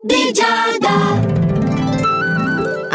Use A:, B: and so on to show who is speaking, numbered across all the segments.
A: di Giada.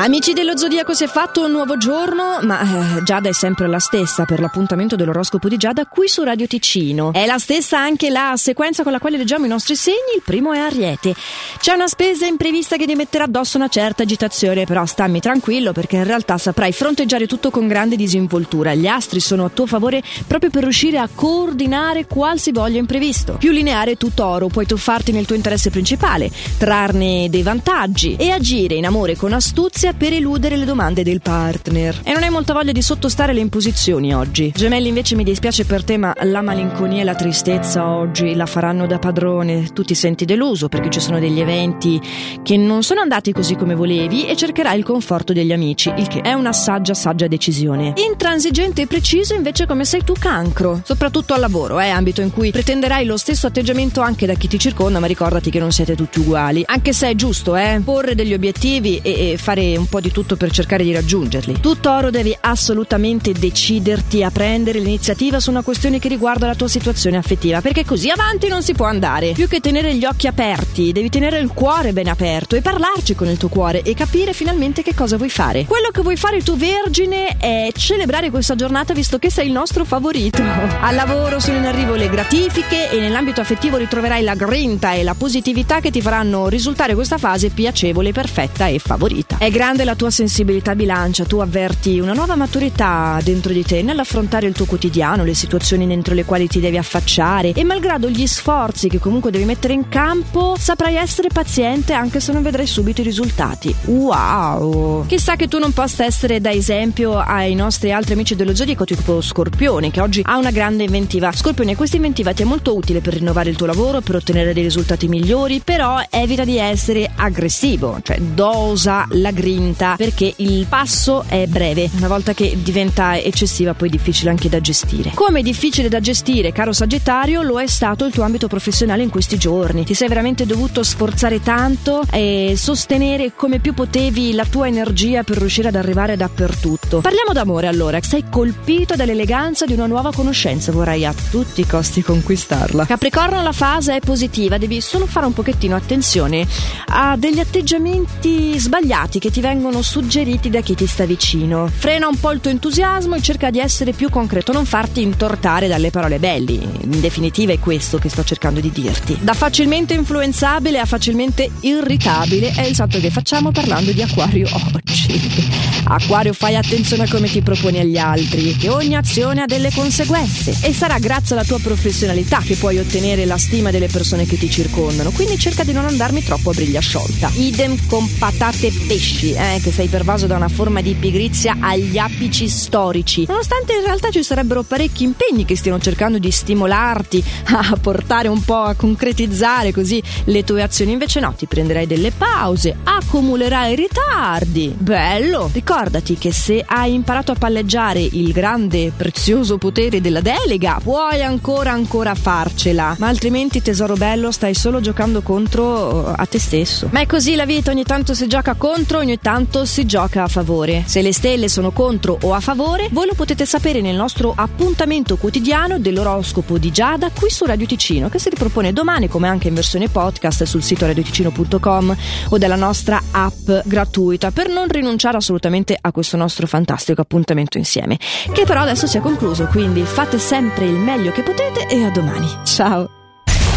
B: Amici dello Zodiaco si è fatto un nuovo giorno, ma eh, Giada è sempre la stessa per l'appuntamento dell'oroscopo di Giada qui su Radio Ticino. È la stessa anche la sequenza con la quale leggiamo i nostri segni, il primo è Ariete. C'è una spesa imprevista che ti metterà addosso una certa agitazione, però stammi tranquillo perché in realtà saprai fronteggiare tutto con grande disinvoltura. Gli astri sono a tuo favore proprio per riuscire a coordinare qualsivoglia imprevisto. Più lineare tu toro, puoi tuffarti nel tuo interesse principale, trarne dei vantaggi e agire in amore con astuzia per eludere le domande del partner. E non hai molta voglia di sottostare le imposizioni oggi. Gemelli, invece, mi dispiace per te, ma la malinconia e la tristezza oggi la faranno da padrone. Tu ti senti deluso perché ci sono degli eventi che non sono andati così come volevi e cercherai il conforto degli amici, il che è una saggia, saggia decisione. Intransigente e preciso, invece, come sei tu, cancro. Soprattutto al lavoro, eh, ambito in cui pretenderai lo stesso atteggiamento anche da chi ti circonda, ma ricordati che non siete tutti uguali. Anche se è giusto, eh, porre degli obiettivi e, e fare un un po' di tutto per cercare di raggiungerli. Tu Toro devi assolutamente deciderti a prendere l'iniziativa su una questione che riguarda la tua situazione affettiva, perché così avanti non si può andare. Più che tenere gli occhi aperti, devi tenere il cuore ben aperto e parlarci con il tuo cuore e capire finalmente che cosa vuoi fare. Quello che vuoi fare tu vergine è celebrare questa giornata visto che sei il nostro favorito. Al lavoro sono in arrivo le gratifiche e nell'ambito affettivo ritroverai la grinta e la positività che ti faranno risultare questa fase piacevole, perfetta e favorita. È grande grande la tua sensibilità bilancia, tu avverti una nuova maturità dentro di te nell'affrontare il tuo quotidiano, le situazioni dentro le quali ti devi affacciare e malgrado gli sforzi che comunque devi mettere in campo, saprai essere paziente anche se non vedrai subito i risultati. Wow! Chissà che tu non possa essere da esempio ai nostri altri amici dello zodiaco tipo Scorpione, che oggi ha una grande inventiva. Scorpione, questa inventiva ti è molto utile per rinnovare il tuo lavoro, per ottenere dei risultati migliori, però evita di essere aggressivo, cioè dosa la grinta spinta perché il passo è breve. Una volta che diventa eccessiva poi è difficile anche da gestire. Come difficile da gestire, caro Sagittario, lo è stato il tuo ambito professionale in questi giorni. Ti sei veramente dovuto sforzare tanto e sostenere come più potevi la tua energia per riuscire ad arrivare dappertutto. Parliamo d'amore allora. Sei colpito dall'eleganza di una nuova conoscenza, vorrai a tutti i costi conquistarla. Capricorno, la fase è positiva, devi solo fare un pochettino attenzione a degli atteggiamenti sbagliati che ti vengono suggeriti da chi ti sta vicino. Frena un po' il tuo entusiasmo e cerca di essere più concreto, non farti intortare dalle parole belli. In definitiva è questo che sto cercando di dirti. Da facilmente influenzabile a facilmente irritabile è il salto che facciamo parlando di acquario oggi. Acquario, fai attenzione a come ti proponi agli altri, che ogni azione ha delle conseguenze e sarà grazie alla tua professionalità che puoi ottenere la stima delle persone che ti circondano, quindi cerca di non andarmi troppo a briglia sciolta. Idem con patate e pesci, eh, che sei pervaso da una forma di pigrizia agli apici storici, nonostante in realtà ci sarebbero parecchi impegni che stiano cercando di stimolarti a portare un po' a concretizzare così le tue azioni, invece no, ti prenderai delle pause, accumulerai ritardi. Bello! Ricorda ricordati che se hai imparato a palleggiare il grande prezioso potere della delega, puoi ancora ancora farcela, ma altrimenti tesoro bello stai solo giocando contro uh, a te stesso. Ma è così la vita, ogni tanto si gioca contro, ogni tanto si gioca a favore. Se le stelle sono contro o a favore, voi lo potete sapere nel nostro appuntamento quotidiano dell'oroscopo di Giada qui su Radio Ticino, che si ripropone domani come anche in versione podcast sul sito radioticino.com o della nostra app gratuita per non rinunciare assolutamente a questo nostro fantastico appuntamento insieme, che però adesso si è concluso, quindi fate sempre il meglio che potete e a domani. Ciao!